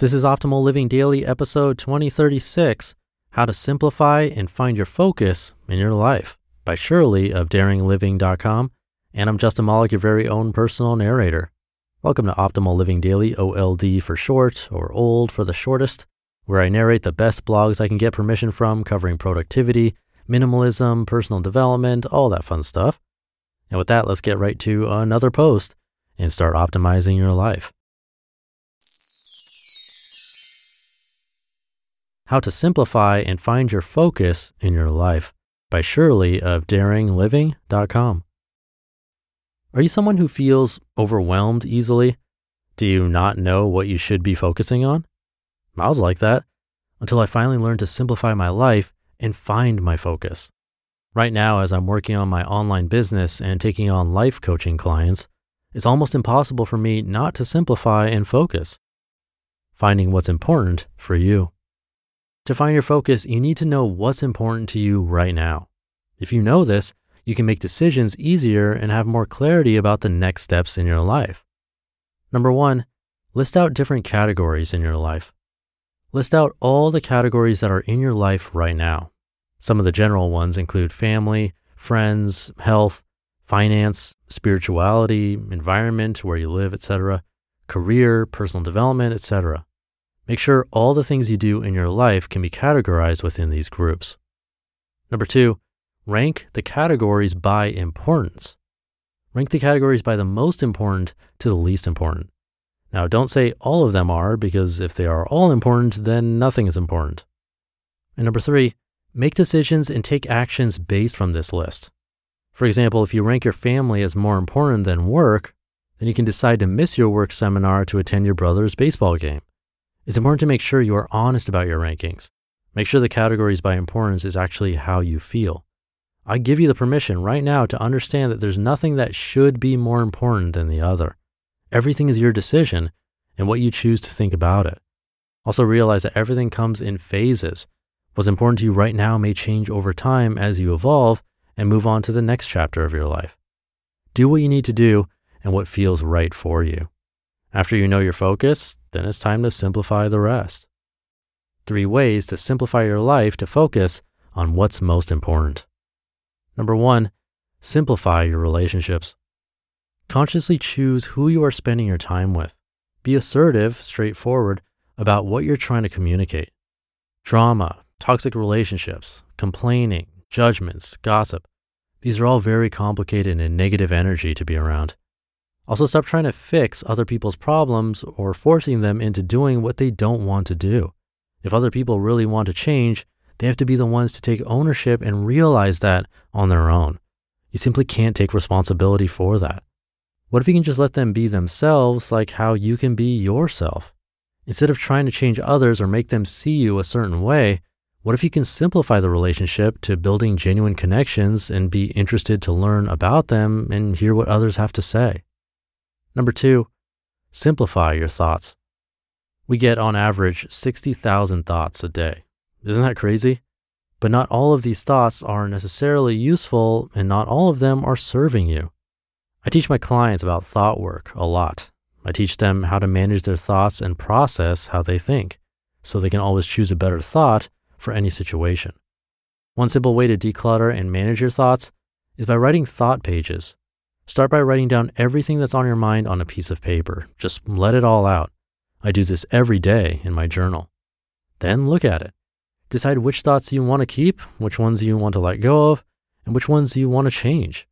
This is Optimal Living Daily, episode 2036 How to Simplify and Find Your Focus in Your Life by Shirley of daringliving.com. And I'm Justin Malik, your very own personal narrator. Welcome to Optimal Living Daily, OLD for short, or OLD for the shortest, where I narrate the best blogs I can get permission from covering productivity, minimalism, personal development, all that fun stuff. And with that, let's get right to another post and start optimizing your life. How to Simplify and Find Your Focus in Your Life by Shirley of daringliving.com. Are you someone who feels overwhelmed easily? Do you not know what you should be focusing on? I was like that until I finally learned to simplify my life and find my focus. Right now, as I'm working on my online business and taking on life coaching clients, it's almost impossible for me not to simplify and focus. Finding what's important for you. To find your focus, you need to know what's important to you right now. If you know this, you can make decisions easier and have more clarity about the next steps in your life. Number one, list out different categories in your life. List out all the categories that are in your life right now. Some of the general ones include family, friends, health, finance, spirituality, environment, where you live, etc., career, personal development, etc. Make sure all the things you do in your life can be categorized within these groups. Number two, rank the categories by importance. Rank the categories by the most important to the least important. Now, don't say all of them are, because if they are all important, then nothing is important. And number three, make decisions and take actions based from this list. For example, if you rank your family as more important than work, then you can decide to miss your work seminar to attend your brother's baseball game. It's important to make sure you are honest about your rankings. Make sure the categories by importance is actually how you feel. I give you the permission right now to understand that there's nothing that should be more important than the other. Everything is your decision and what you choose to think about it. Also realize that everything comes in phases. What's important to you right now may change over time as you evolve and move on to the next chapter of your life. Do what you need to do and what feels right for you. After you know your focus, then it's time to simplify the rest. Three ways to simplify your life to focus on what's most important. Number one, simplify your relationships. Consciously choose who you are spending your time with. Be assertive, straightforward about what you're trying to communicate. Drama, toxic relationships, complaining, judgments, gossip. These are all very complicated and negative energy to be around. Also, stop trying to fix other people's problems or forcing them into doing what they don't want to do. If other people really want to change, they have to be the ones to take ownership and realize that on their own. You simply can't take responsibility for that. What if you can just let them be themselves like how you can be yourself? Instead of trying to change others or make them see you a certain way, what if you can simplify the relationship to building genuine connections and be interested to learn about them and hear what others have to say? Number two, simplify your thoughts. We get on average 60,000 thoughts a day. Isn't that crazy? But not all of these thoughts are necessarily useful and not all of them are serving you. I teach my clients about thought work a lot. I teach them how to manage their thoughts and process how they think so they can always choose a better thought for any situation. One simple way to declutter and manage your thoughts is by writing thought pages Start by writing down everything that's on your mind on a piece of paper. Just let it all out. I do this every day in my journal. Then look at it. Decide which thoughts you want to keep, which ones you want to let go of, and which ones you want to change.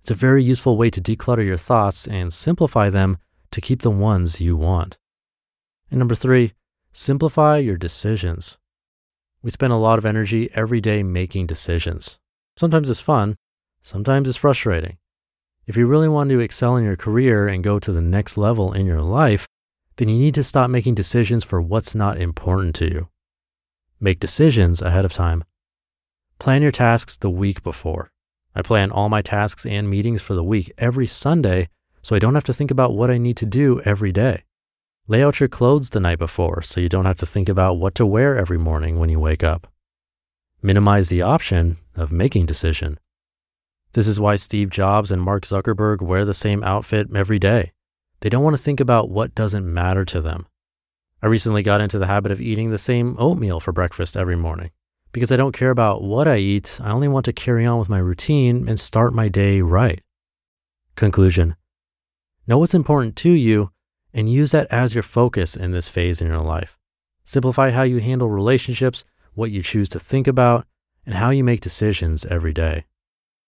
It's a very useful way to declutter your thoughts and simplify them to keep the ones you want. And number three, simplify your decisions. We spend a lot of energy every day making decisions. Sometimes it's fun, sometimes it's frustrating. If you really want to excel in your career and go to the next level in your life, then you need to stop making decisions for what's not important to you. Make decisions ahead of time. Plan your tasks the week before. I plan all my tasks and meetings for the week every Sunday so I don't have to think about what I need to do every day. Lay out your clothes the night before so you don't have to think about what to wear every morning when you wake up. Minimize the option of making decision. This is why Steve Jobs and Mark Zuckerberg wear the same outfit every day. They don't want to think about what doesn't matter to them. I recently got into the habit of eating the same oatmeal for breakfast every morning. Because I don't care about what I eat, I only want to carry on with my routine and start my day right. Conclusion Know what's important to you and use that as your focus in this phase in your life. Simplify how you handle relationships, what you choose to think about, and how you make decisions every day.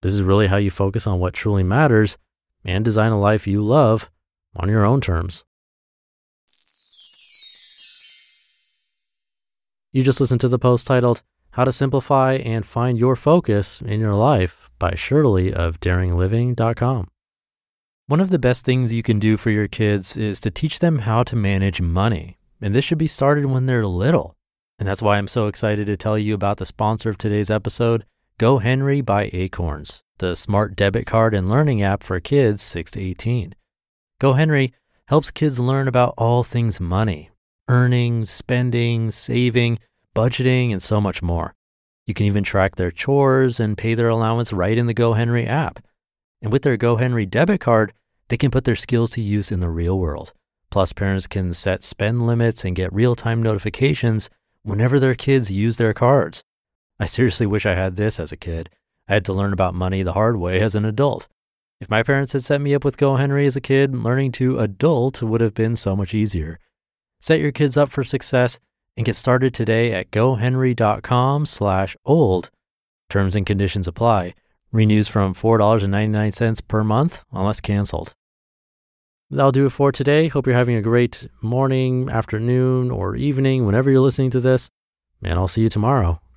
This is really how you focus on what truly matters and design a life you love on your own terms. You just listened to the post titled How to Simplify and Find Your Focus in Your Life by Shirley of daringliving.com. One of the best things you can do for your kids is to teach them how to manage money. And this should be started when they're little. And that's why I'm so excited to tell you about the sponsor of today's episode, GoHenry by Acorns, the smart debit card and learning app for kids 6 to 18. Go Henry helps kids learn about all things money, earning, spending, saving, budgeting, and so much more. You can even track their chores and pay their allowance right in the GoHenry app. And with their GoHenry debit card, they can put their skills to use in the real world. Plus, parents can set spend limits and get real time notifications whenever their kids use their cards. I seriously wish I had this as a kid. I had to learn about money the hard way as an adult. If my parents had set me up with GoHenry as a kid, learning to adult would have been so much easier. Set your kids up for success and get started today at gohenry.com slash old. Terms and conditions apply. Renews from $4.99 per month unless canceled. That'll do it for today. Hope you're having a great morning, afternoon, or evening whenever you're listening to this. And I'll see you tomorrow